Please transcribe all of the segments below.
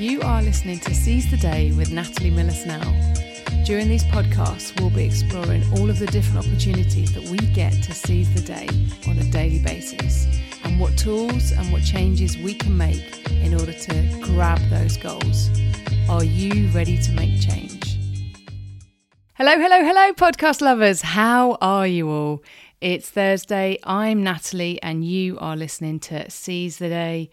You are listening to Seize the Day with Natalie Miller Snell. During these podcasts, we'll be exploring all of the different opportunities that we get to seize the day on a daily basis and what tools and what changes we can make in order to grab those goals. Are you ready to make change? Hello, hello, hello, podcast lovers. How are you all? It's Thursday. I'm Natalie, and you are listening to Seize the Day.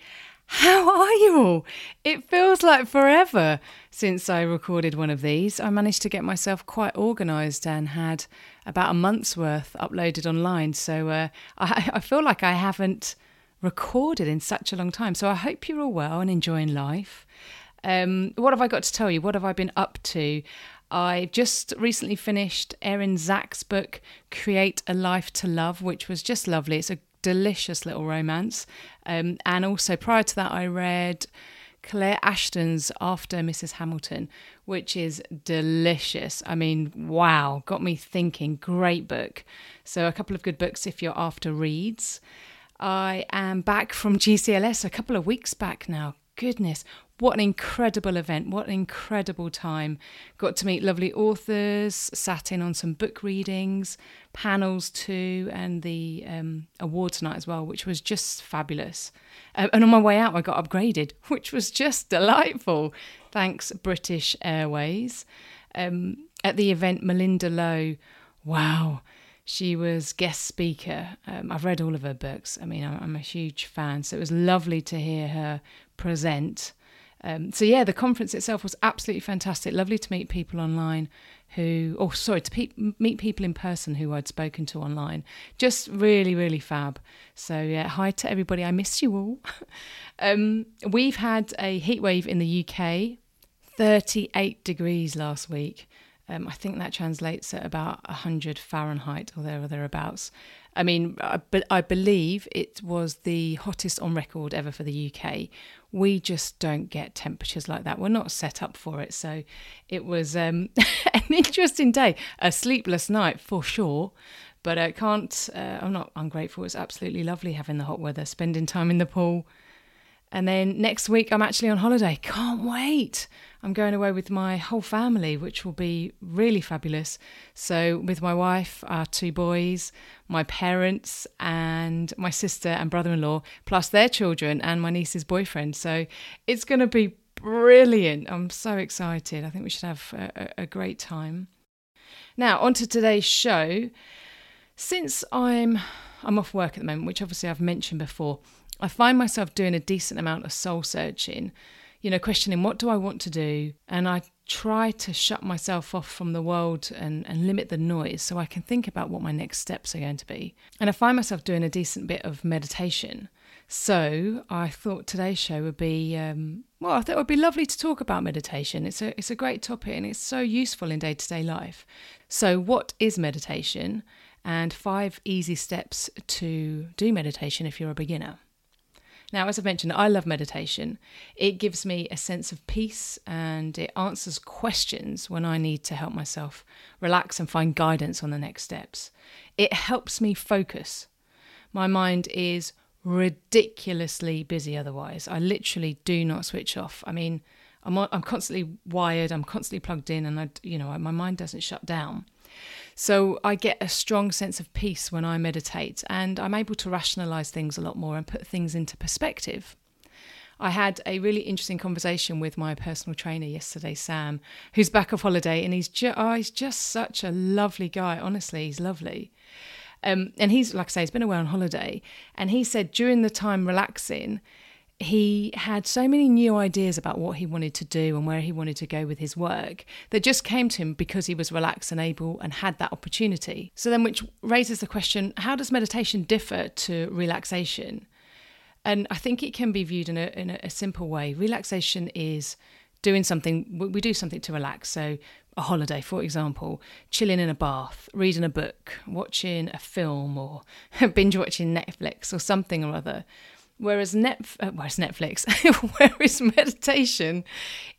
How are you all? It feels like forever since I recorded one of these. I managed to get myself quite organised and had about a month's worth uploaded online. So uh, I, I feel like I haven't recorded in such a long time. So I hope you're all well and enjoying life. Um, what have I got to tell you? What have I been up to? I just recently finished Erin Zak's book, Create a Life to Love, which was just lovely. It's a delicious little romance. Um, and also, prior to that, I read Clare Ashton's After Mrs. Hamilton, which is delicious. I mean, wow, got me thinking. Great book. So, a couple of good books if you're after reads. I am back from GCLS a couple of weeks back now. Goodness, what an incredible event. What an incredible time. Got to meet lovely authors, sat in on some book readings, panels too, and the um, awards night as well, which was just fabulous. Uh, and on my way out, I got upgraded, which was just delightful. Thanks, British Airways. Um, at the event, Malinda Lo, wow. She was guest speaker. Um, I've read all of her books. I mean, I'm a huge fan. So it was lovely to hear her present um, so yeah, the conference itself was absolutely fantastic. Lovely to meet people online who, oh sorry, to pe- meet people in person who I'd spoken to online. Just really, really fab. So yeah, hi to everybody. I miss you all. um, we've had a heatwave in the UK, 38 degrees last week. Um, I think that translates at about 100 Fahrenheit or there or thereabouts. I mean, I, I believe it was the hottest on record ever for the UK. We just don't get temperatures like that. We're not set up for it. So it was um, an interesting day, a sleepless night for sure. But I can't, uh, I'm not ungrateful. It's absolutely lovely having the hot weather, spending time in the pool. And then next week, I'm actually on holiday. Can't wait. I'm going away with my whole family, which will be really fabulous. So, with my wife, our two boys, my parents, and my sister and brother in law, plus their children and my niece's boyfriend. So, it's going to be brilliant. I'm so excited. I think we should have a, a great time. Now, on to today's show. Since I'm I'm off work at the moment, which obviously I've mentioned before, I find myself doing a decent amount of soul searching you know, questioning what do I want to do? And I try to shut myself off from the world and, and limit the noise so I can think about what my next steps are going to be. And I find myself doing a decent bit of meditation. So I thought today's show would be, um, well, I thought it would be lovely to talk about meditation. It's a, it's a great topic and it's so useful in day to day life. So, what is meditation? And five easy steps to do meditation if you're a beginner. Now, as I've mentioned, I love meditation. It gives me a sense of peace and it answers questions when I need to help myself relax and find guidance on the next steps. It helps me focus. My mind is ridiculously busy otherwise. I literally do not switch off. I mean, I'm, I'm constantly wired, I'm constantly plugged in, and I, you know, my mind doesn't shut down. So I get a strong sense of peace when I meditate, and I'm able to rationalize things a lot more and put things into perspective. I had a really interesting conversation with my personal trainer yesterday, Sam, who's back off holiday, and he's, ju- oh, he's just such a lovely guy. Honestly, he's lovely. Um, and he's, like I say, he's been away on holiday, and he said during the time relaxing, he had so many new ideas about what he wanted to do and where he wanted to go with his work that just came to him because he was relaxed and able and had that opportunity. So, then, which raises the question how does meditation differ to relaxation? And I think it can be viewed in a, in a simple way. Relaxation is doing something, we do something to relax. So, a holiday, for example, chilling in a bath, reading a book, watching a film, or binge watching Netflix or something or other. Whereas, Netf- uh, whereas Netflix, whereas meditation,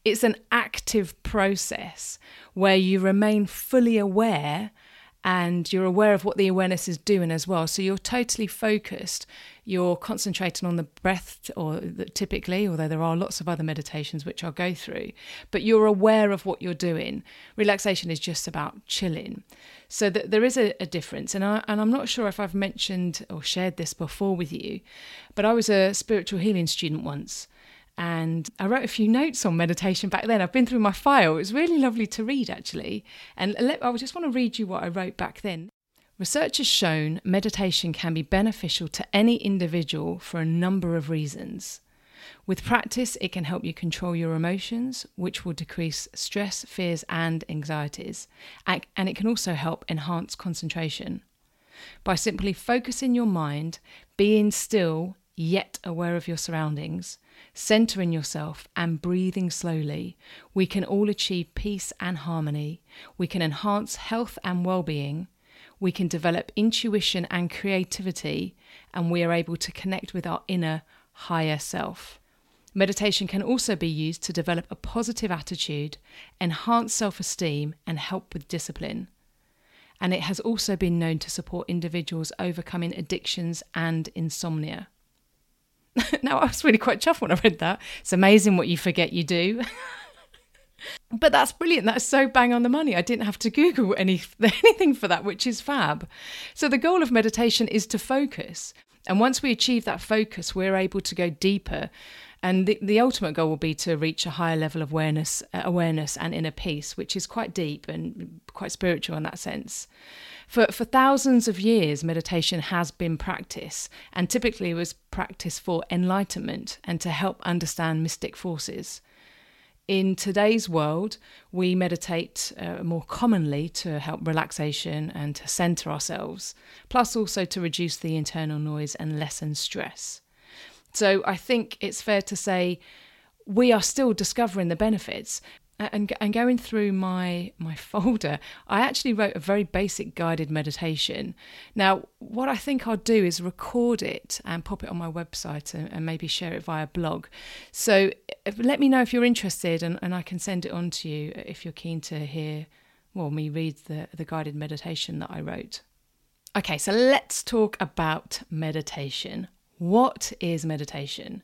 it's an active process where you remain fully aware and you're aware of what the awareness is doing as well. So you're totally focused. You're concentrating on the breath, or the, typically, although there are lots of other meditations which I'll go through, but you're aware of what you're doing. Relaxation is just about chilling. So that there is a, a difference, and I and I'm not sure if I've mentioned or shared this before with you, but I was a spiritual healing student once and I wrote a few notes on meditation back then. I've been through my file. It was really lovely to read, actually. And I just want to read you what I wrote back then. Research has shown meditation can be beneficial to any individual for a number of reasons. With practice, it can help you control your emotions, which will decrease stress, fears, and anxieties. And it can also help enhance concentration. By simply focusing your mind, being still, yet aware of your surroundings, centering yourself and breathing slowly, we can all achieve peace and harmony. We can enhance health and well being. We can develop intuition and creativity, and we are able to connect with our inner, higher self. Meditation can also be used to develop a positive attitude, enhance self esteem, and help with discipline. And it has also been known to support individuals overcoming addictions and insomnia. now, I was really quite chuffed when I read that. It's amazing what you forget you do. but that's brilliant. That's so bang on the money. I didn't have to Google any, anything for that, which is fab. So, the goal of meditation is to focus. And once we achieve that focus, we're able to go deeper. And the, the ultimate goal will be to reach a higher level of awareness, uh, awareness and inner peace, which is quite deep and quite spiritual in that sense. For, for thousands of years, meditation has been practiced and typically was practiced for enlightenment and to help understand mystic forces. In today's world, we meditate uh, more commonly to help relaxation and to center ourselves, plus also to reduce the internal noise and lessen stress. So I think it's fair to say we are still discovering the benefits, and, and going through my my folder, I actually wrote a very basic guided meditation. Now, what I think I'll do is record it and pop it on my website and, and maybe share it via blog. So if, let me know if you're interested, and, and I can send it on to you if you're keen to hear, well, me read the the guided meditation that I wrote. Okay, so let's talk about meditation. What is meditation?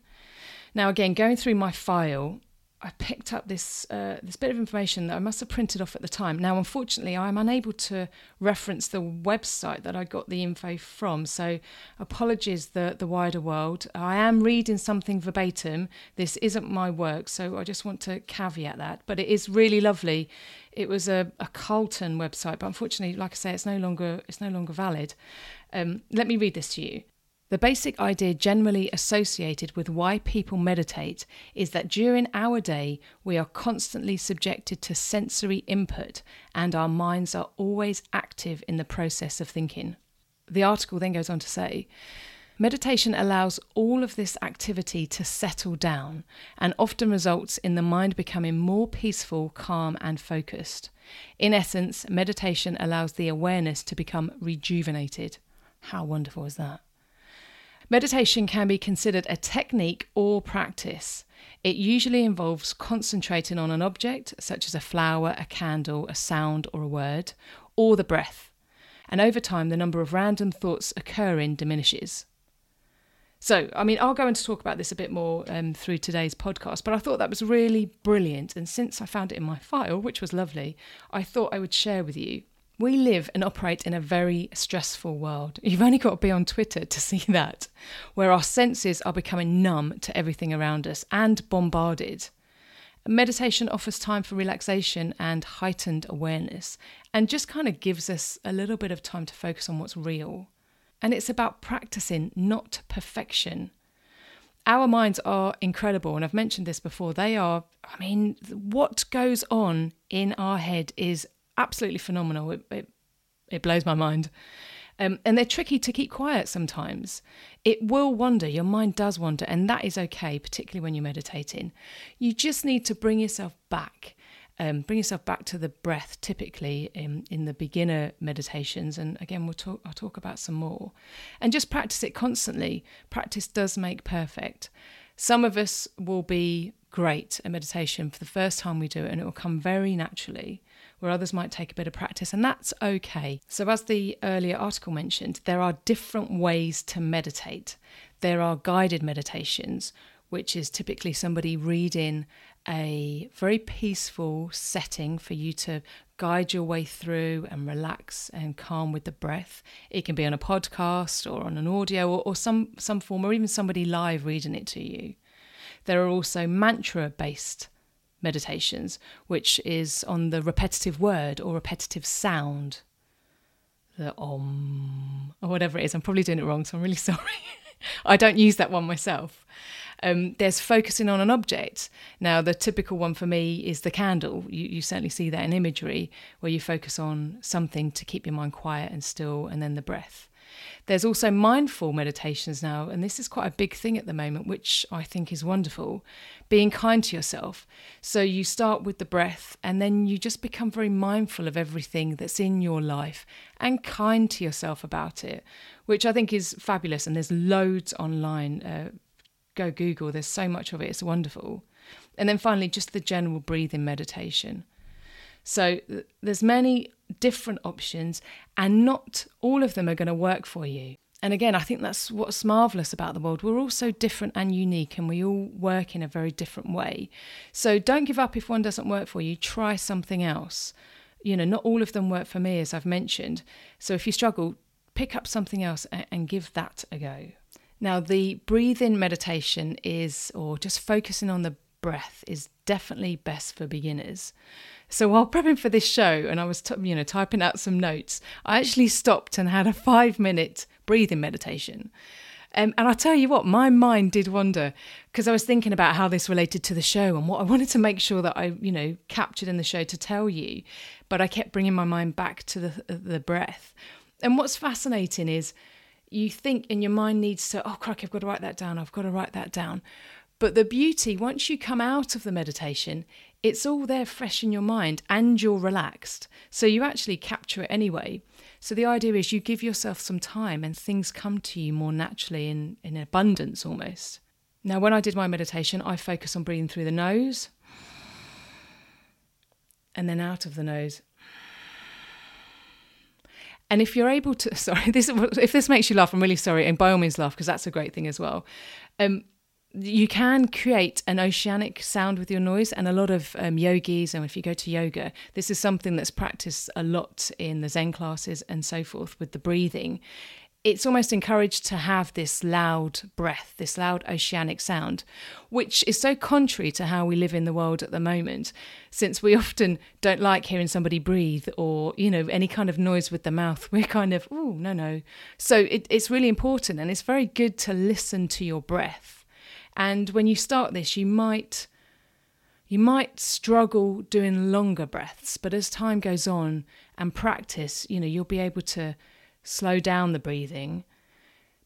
Now, again, going through my file, I picked up this uh, this bit of information that I must have printed off at the time. Now, unfortunately, I'm unable to reference the website that I got the info from. So, apologies, the the wider world. I am reading something verbatim. This isn't my work, so I just want to caveat that. But it is really lovely. It was a, a Carlton website, but unfortunately, like I say, it's no longer it's no longer valid. Um, let me read this to you. The basic idea generally associated with why people meditate is that during our day we are constantly subjected to sensory input and our minds are always active in the process of thinking. The article then goes on to say Meditation allows all of this activity to settle down and often results in the mind becoming more peaceful, calm, and focused. In essence, meditation allows the awareness to become rejuvenated. How wonderful is that? Meditation can be considered a technique or practice. It usually involves concentrating on an object, such as a flower, a candle, a sound, or a word, or the breath. And over time, the number of random thoughts occurring diminishes. So, I mean, I'll go into talk about this a bit more um, through today's podcast, but I thought that was really brilliant. And since I found it in my file, which was lovely, I thought I would share with you. We live and operate in a very stressful world. You've only got to be on Twitter to see that, where our senses are becoming numb to everything around us and bombarded. Meditation offers time for relaxation and heightened awareness, and just kind of gives us a little bit of time to focus on what's real. And it's about practicing, not perfection. Our minds are incredible, and I've mentioned this before. They are, I mean, what goes on in our head is absolutely phenomenal. It, it, it blows my mind. Um, and they're tricky to keep quiet sometimes. It will wander, your mind does wander, and that is okay, particularly when you're meditating. You just need to bring yourself back. Um, bring yourself back to the breath, typically in, in the beginner meditations. And again, we'll talk, I'll talk about some more. And just practice it constantly. Practice does make perfect. Some of us will be great at meditation for the first time we do it and it will come very naturally, where others might take a bit of practice, and that's okay. So, as the earlier article mentioned, there are different ways to meditate. There are guided meditations, which is typically somebody reading a very peaceful setting for you to guide your way through and relax and calm with the breath. It can be on a podcast or on an audio or, or some, some form, or even somebody live reading it to you. There are also mantra based meditations, which is on the repetitive word or repetitive sound. The om, or whatever it is. I'm probably doing it wrong, so I'm really sorry. I don't use that one myself. Um, there's focusing on an object. Now, the typical one for me is the candle. You, you certainly see that in imagery where you focus on something to keep your mind quiet and still, and then the breath. There's also mindful meditations now, and this is quite a big thing at the moment, which I think is wonderful. Being kind to yourself. So you start with the breath, and then you just become very mindful of everything that's in your life and kind to yourself about it, which I think is fabulous. And there's loads online. Uh, go Google, there's so much of it, it's wonderful. And then finally, just the general breathing meditation. So there's many different options, and not all of them are going to work for you. And again, I think that's what's marvelous about the world. We're all so different and unique, and we all work in a very different way. So don't give up if one doesn't work for you. Try something else. You know, not all of them work for me, as I've mentioned. So if you struggle, pick up something else and give that a go. Now, the breathing meditation is, or just focusing on the breath, is definitely best for beginners. So while prepping for this show and I was, t- you know, typing out some notes, I actually stopped and had a five minute breathing meditation. Um, and I tell you what, my mind did wander because I was thinking about how this related to the show and what I wanted to make sure that I, you know, captured in the show to tell you. But I kept bringing my mind back to the the breath. And what's fascinating is you think and your mind needs to, oh, crikey, I've got to write that down. I've got to write that down. But the beauty, once you come out of the meditation, it's all there fresh in your mind and you're relaxed. So you actually capture it anyway. So the idea is you give yourself some time and things come to you more naturally in, in abundance almost. Now, when I did my meditation, I focus on breathing through the nose and then out of the nose. And if you're able to, sorry, this if this makes you laugh, I'm really sorry, and by all means laugh because that's a great thing as well. Um, you can create an oceanic sound with your noise and a lot of um, yogis and if you go to yoga this is something that's practiced a lot in the zen classes and so forth with the breathing it's almost encouraged to have this loud breath, this loud oceanic sound, which is so contrary to how we live in the world at the moment, since we often don't like hearing somebody breathe or, you know, any kind of noise with the mouth. We're kind of, oh, no, no. So it, it's really important and it's very good to listen to your breath and when you start this, you might you might struggle doing longer breaths, but as time goes on and practice, you know, you'll be able to slow down the breathing.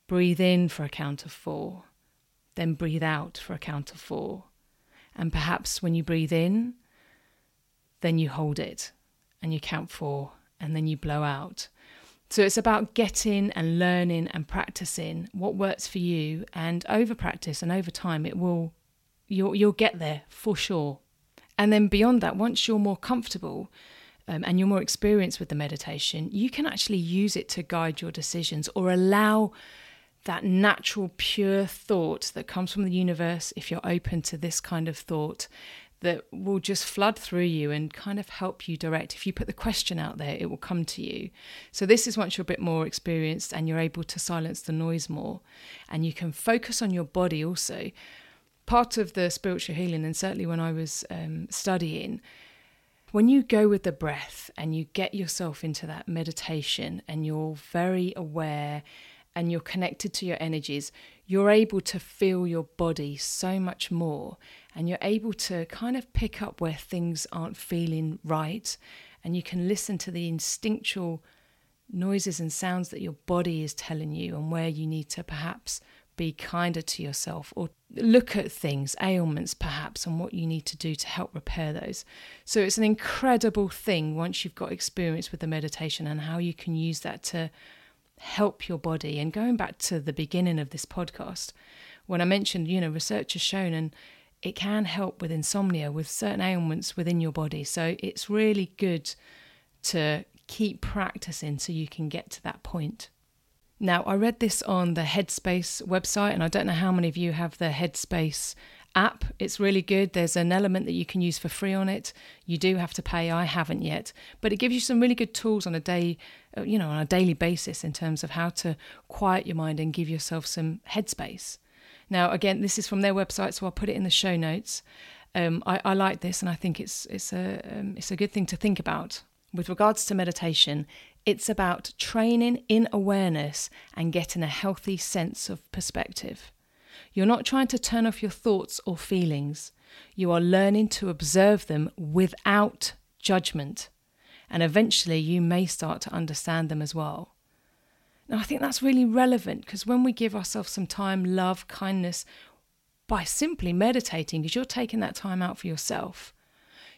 Breathe in for a count of 4, then breathe out for a count of 4. And perhaps when you breathe in, then you hold it and you count 4 and then you blow out. So it's about getting and learning and practicing what works for you and over practice and over time it will you'll you'll get there for sure. And then beyond that once you're more comfortable um, and you're more experienced with the meditation, you can actually use it to guide your decisions or allow that natural pure thought that comes from the universe if you're open to this kind of thought that will just flood through you and kind of help you direct. If you put the question out there, it will come to you. So, this is once you're a bit more experienced and you're able to silence the noise more and you can focus on your body also. Part of the spiritual healing, and certainly when I was um, studying, when you go with the breath and you get yourself into that meditation and you're very aware and you're connected to your energies, you're able to feel your body so much more and you're able to kind of pick up where things aren't feeling right and you can listen to the instinctual noises and sounds that your body is telling you and where you need to perhaps be kinder to yourself or look at things, ailments perhaps, and what you need to do to help repair those. So it's an incredible thing once you've got experience with the meditation and how you can use that to help your body. And going back to the beginning of this podcast, when I mentioned, you know, research has shown, and it can help with insomnia, with certain ailments within your body. So it's really good to keep practicing so you can get to that point. Now, I read this on the Headspace website, and I don't know how many of you have the Headspace app. It's really good. There's an element that you can use for free on it. You do have to pay. I haven't yet, but it gives you some really good tools on a day, uh, you know, on a daily basis in terms of how to quiet your mind and give yourself some headspace. Now, again, this is from their website, so I'll put it in the show notes. Um, I, I, like this, and I think it's it's a um, it's a good thing to think about. With regards to meditation, it's about training in awareness and getting a healthy sense of perspective. You're not trying to turn off your thoughts or feelings. You are learning to observe them without judgment. And eventually, you may start to understand them as well. Now, I think that's really relevant because when we give ourselves some time, love, kindness, by simply meditating, because you're taking that time out for yourself,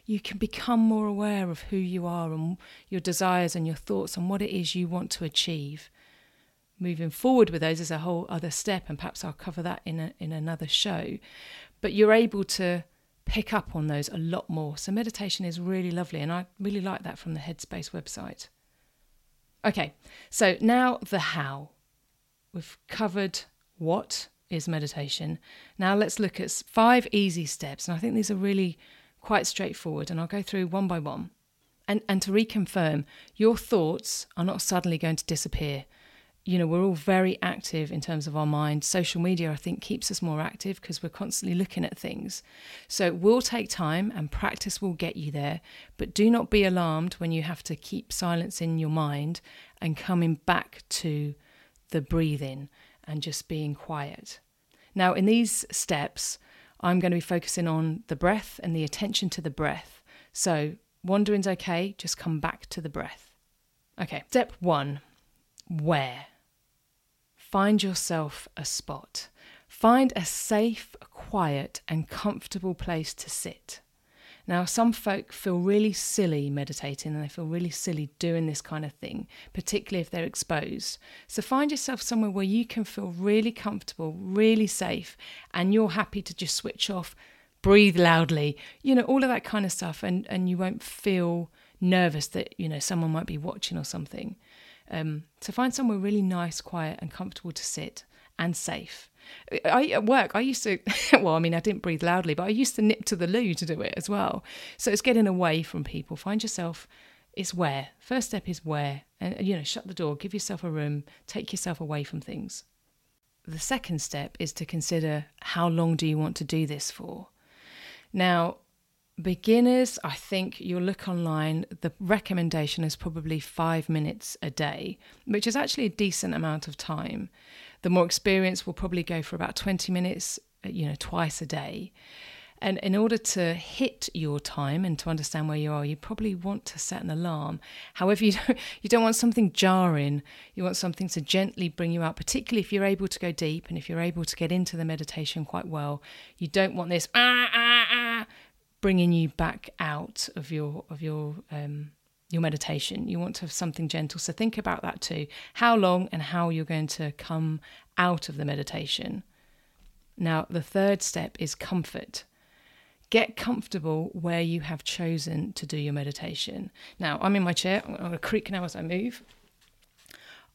you can become more aware of who you are and your desires and your thoughts and what it is you want to achieve. Moving forward with those is a whole other step, and perhaps I'll cover that in a, in another show. But you're able to pick up on those a lot more. So meditation is really lovely, and I really like that from the Headspace website. Okay, so now the how. We've covered what is meditation. Now let's look at five easy steps. And I think these are really quite straightforward. And I'll go through one by one. And, and to reconfirm, your thoughts are not suddenly going to disappear you know, we're all very active in terms of our mind. Social media, I think, keeps us more active because we're constantly looking at things. So it will take time and practice will get you there. But do not be alarmed when you have to keep silence in your mind and coming back to the breathing and just being quiet. Now, in these steps, I'm going to be focusing on the breath and the attention to the breath. So, wandering's okay, just come back to the breath. Okay, step one where? Find yourself a spot. Find a safe, quiet, and comfortable place to sit. Now, some folk feel really silly meditating and they feel really silly doing this kind of thing, particularly if they're exposed. So, find yourself somewhere where you can feel really comfortable, really safe, and you're happy to just switch off, breathe loudly, you know, all of that kind of stuff, and, and you won't feel nervous that, you know, someone might be watching or something. Um, find somewhere really nice, quiet, and comfortable to sit and safe. I, at work, I used to, well, I mean, I didn't breathe loudly, but I used to nip to the loo to do it as well. So it's getting away from people. Find yourself, it's where. First step is where. And, you know, shut the door, give yourself a room, take yourself away from things. The second step is to consider how long do you want to do this for? Now, Beginners, I think you'll look online, the recommendation is probably five minutes a day, which is actually a decent amount of time. The more experienced will probably go for about 20 minutes, you know, twice a day. And in order to hit your time and to understand where you are, you probably want to set an alarm. However, you don't, you don't want something jarring. You want something to gently bring you out, particularly if you're able to go deep and if you're able to get into the meditation quite well. You don't want this ah, ah, bringing you back out of your of your um, your meditation. You want to have something gentle. So think about that too. How long and how you're going to come out of the meditation. Now, the third step is comfort. Get comfortable where you have chosen to do your meditation. Now, I'm in my chair. I'm going to creak now as I move.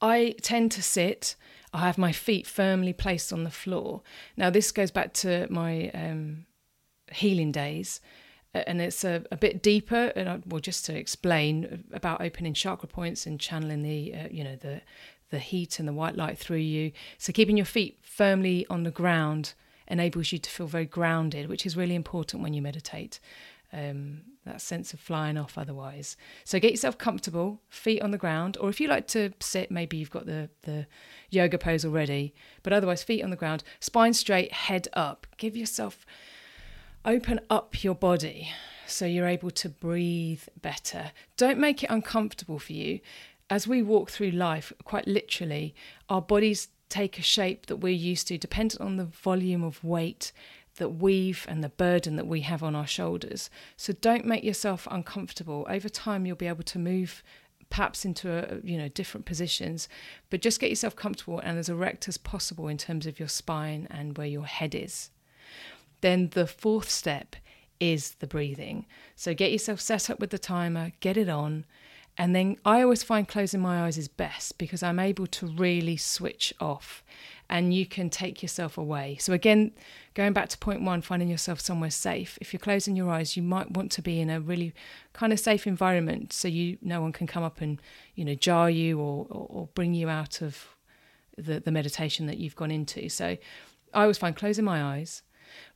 I tend to sit. I have my feet firmly placed on the floor. Now, this goes back to my um, healing days and it's a, a bit deeper and I, well just to explain about opening chakra points and channeling the uh, you know the the heat and the white light through you. So keeping your feet firmly on the ground enables you to feel very grounded which is really important when you meditate um, that sense of flying off otherwise. So get yourself comfortable feet on the ground or if you like to sit maybe you've got the the yoga pose already but otherwise feet on the ground spine straight head up. Give yourself Open up your body so you're able to breathe better. Don't make it uncomfortable for you. As we walk through life, quite literally, our bodies take a shape that we're used to, dependent on the volume of weight that we've and the burden that we have on our shoulders. So don't make yourself uncomfortable. Over time, you'll be able to move perhaps into a, you know different positions but just get yourself comfortable and as erect as possible in terms of your spine and where your head is then the fourth step is the breathing. So get yourself set up with the timer, get it on. And then I always find closing my eyes is best because I'm able to really switch off and you can take yourself away. So, again, going back to point one, finding yourself somewhere safe. If you're closing your eyes, you might want to be in a really kind of safe environment so you no one can come up and, you know, jar you or, or, or bring you out of the, the meditation that you've gone into. So, I always find closing my eyes,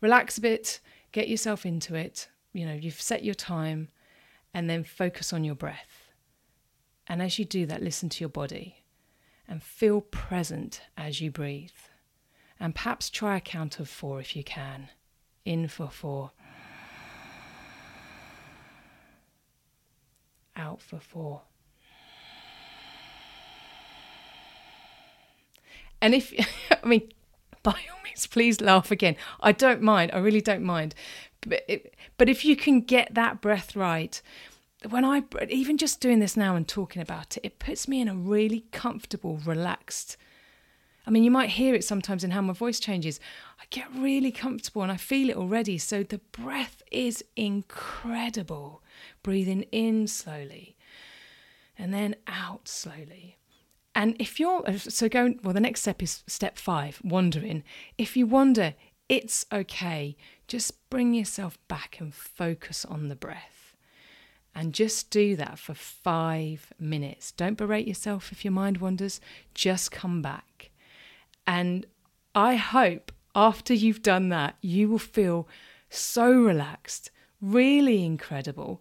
relax a bit, get yourself into it. You know, you've set your time and then focus on your breath. And as you do that, listen to your body and feel present as you breathe. And perhaps try a count of four if you can. In for four. Out for four. And if, I mean, by all means, please laugh again. I don't mind. I really don't mind. But, it, but if you can get that breath right, when I even just doing this now and talking about it, it puts me in a really comfortable, relaxed. I mean, you might hear it sometimes in how my voice changes. I get really comfortable and I feel it already. So the breath is incredible. Breathing in slowly and then out slowly. And if you're uh, so going, well, the next step is step five, wandering. If you wander, it's okay. Just bring yourself back and focus on the breath. And just do that for five minutes. Don't berate yourself if your mind wanders, just come back. And I hope after you've done that, you will feel so relaxed, really incredible.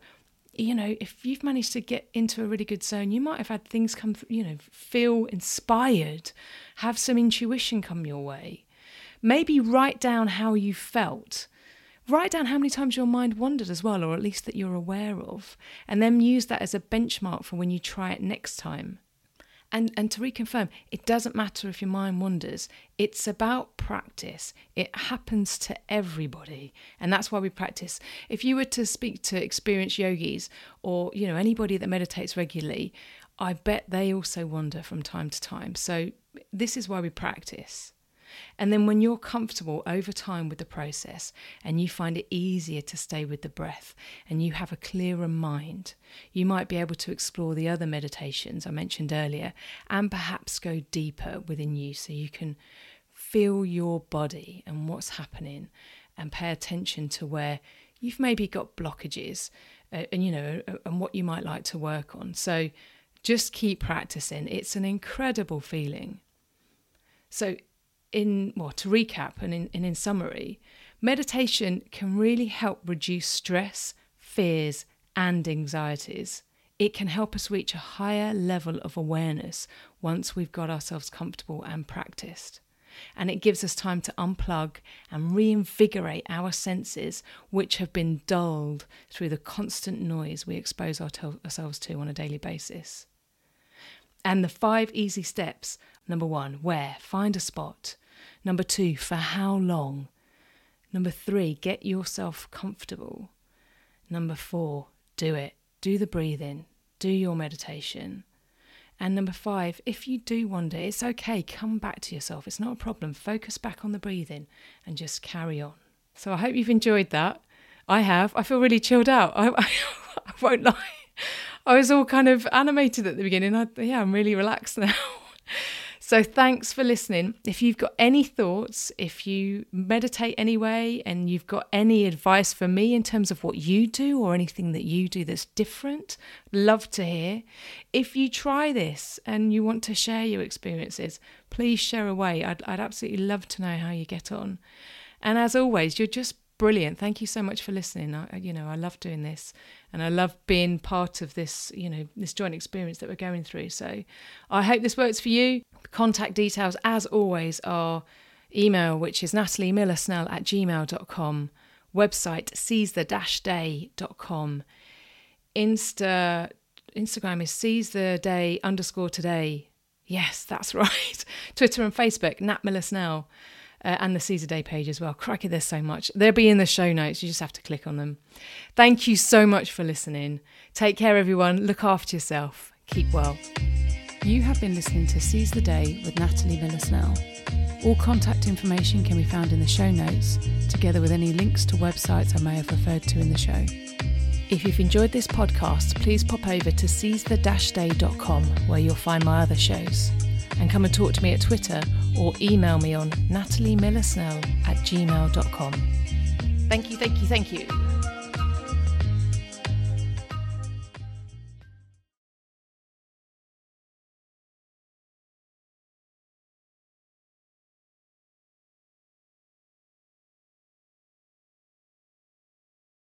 You know, if you've managed to get into a really good zone, you might have had things come, you know, feel inspired, have some intuition come your way. Maybe write down how you felt write down how many times your mind wandered as well, or at least that you're aware of, and then use that as a benchmark for when you try it next time. And, and to reconfirm, it doesn't matter if your mind wanders. It's about practice. It happens to everybody, and that's why we practice. If you were to speak to experienced yogis or you know anybody that meditates regularly, I bet they also wander from time to time. So this is why we practice. And then when you're comfortable over time with the process and you find it easier to stay with the breath and you have a clearer mind, you might be able to explore the other meditations I mentioned earlier and perhaps go deeper within you so you can feel your body and what's happening and pay attention to where you've maybe got blockages uh, and you know and what you might like to work on. So just keep practicing. It's an incredible feeling. So in well to recap and in, and in summary meditation can really help reduce stress fears and anxieties it can help us reach a higher level of awareness once we've got ourselves comfortable and practiced and it gives us time to unplug and reinvigorate our senses, which have been dulled through the constant noise we expose ourselves to on a daily basis. And the five easy steps number one, where? Find a spot. Number two, for how long? Number three, get yourself comfortable. Number four, do it. Do the breathing, do your meditation. And number five, if you do wander, it's okay. Come back to yourself. It's not a problem. Focus back on the breathing and just carry on. So I hope you've enjoyed that. I have. I feel really chilled out. I, I, I won't lie. I was all kind of animated at the beginning. I, yeah, I'm really relaxed now. So thanks for listening. If you've got any thoughts, if you meditate anyway, and you've got any advice for me in terms of what you do or anything that you do that's different, love to hear. If you try this and you want to share your experiences, please share away. I'd, I'd absolutely love to know how you get on. And as always, you're just brilliant. Thank you so much for listening. I, you know, I love doing this and I love being part of this, you know, this joint experience that we're going through. So I hope this works for you. Contact details, as always, are email, which is Natalie Miller Snell at gmail.com, website seize the day.com, Insta, Instagram is seize the day underscore today. Yes, that's right. Twitter and Facebook, Nat Miller Snell uh, and the Seize the Day page as well. Crikey, there's so much. They'll be in the show notes. You just have to click on them. Thank you so much for listening. Take care, everyone. Look after yourself. Keep well. You have been listening to Seize the Day with Natalie Miller Snell. All contact information can be found in the show notes, together with any links to websites I may have referred to in the show. If you've enjoyed this podcast, please pop over to seize seizethe-day.com where you'll find my other shows. And come and talk to me at Twitter or email me on nataliemillersnell at gmail.com. Thank you, thank you, thank you.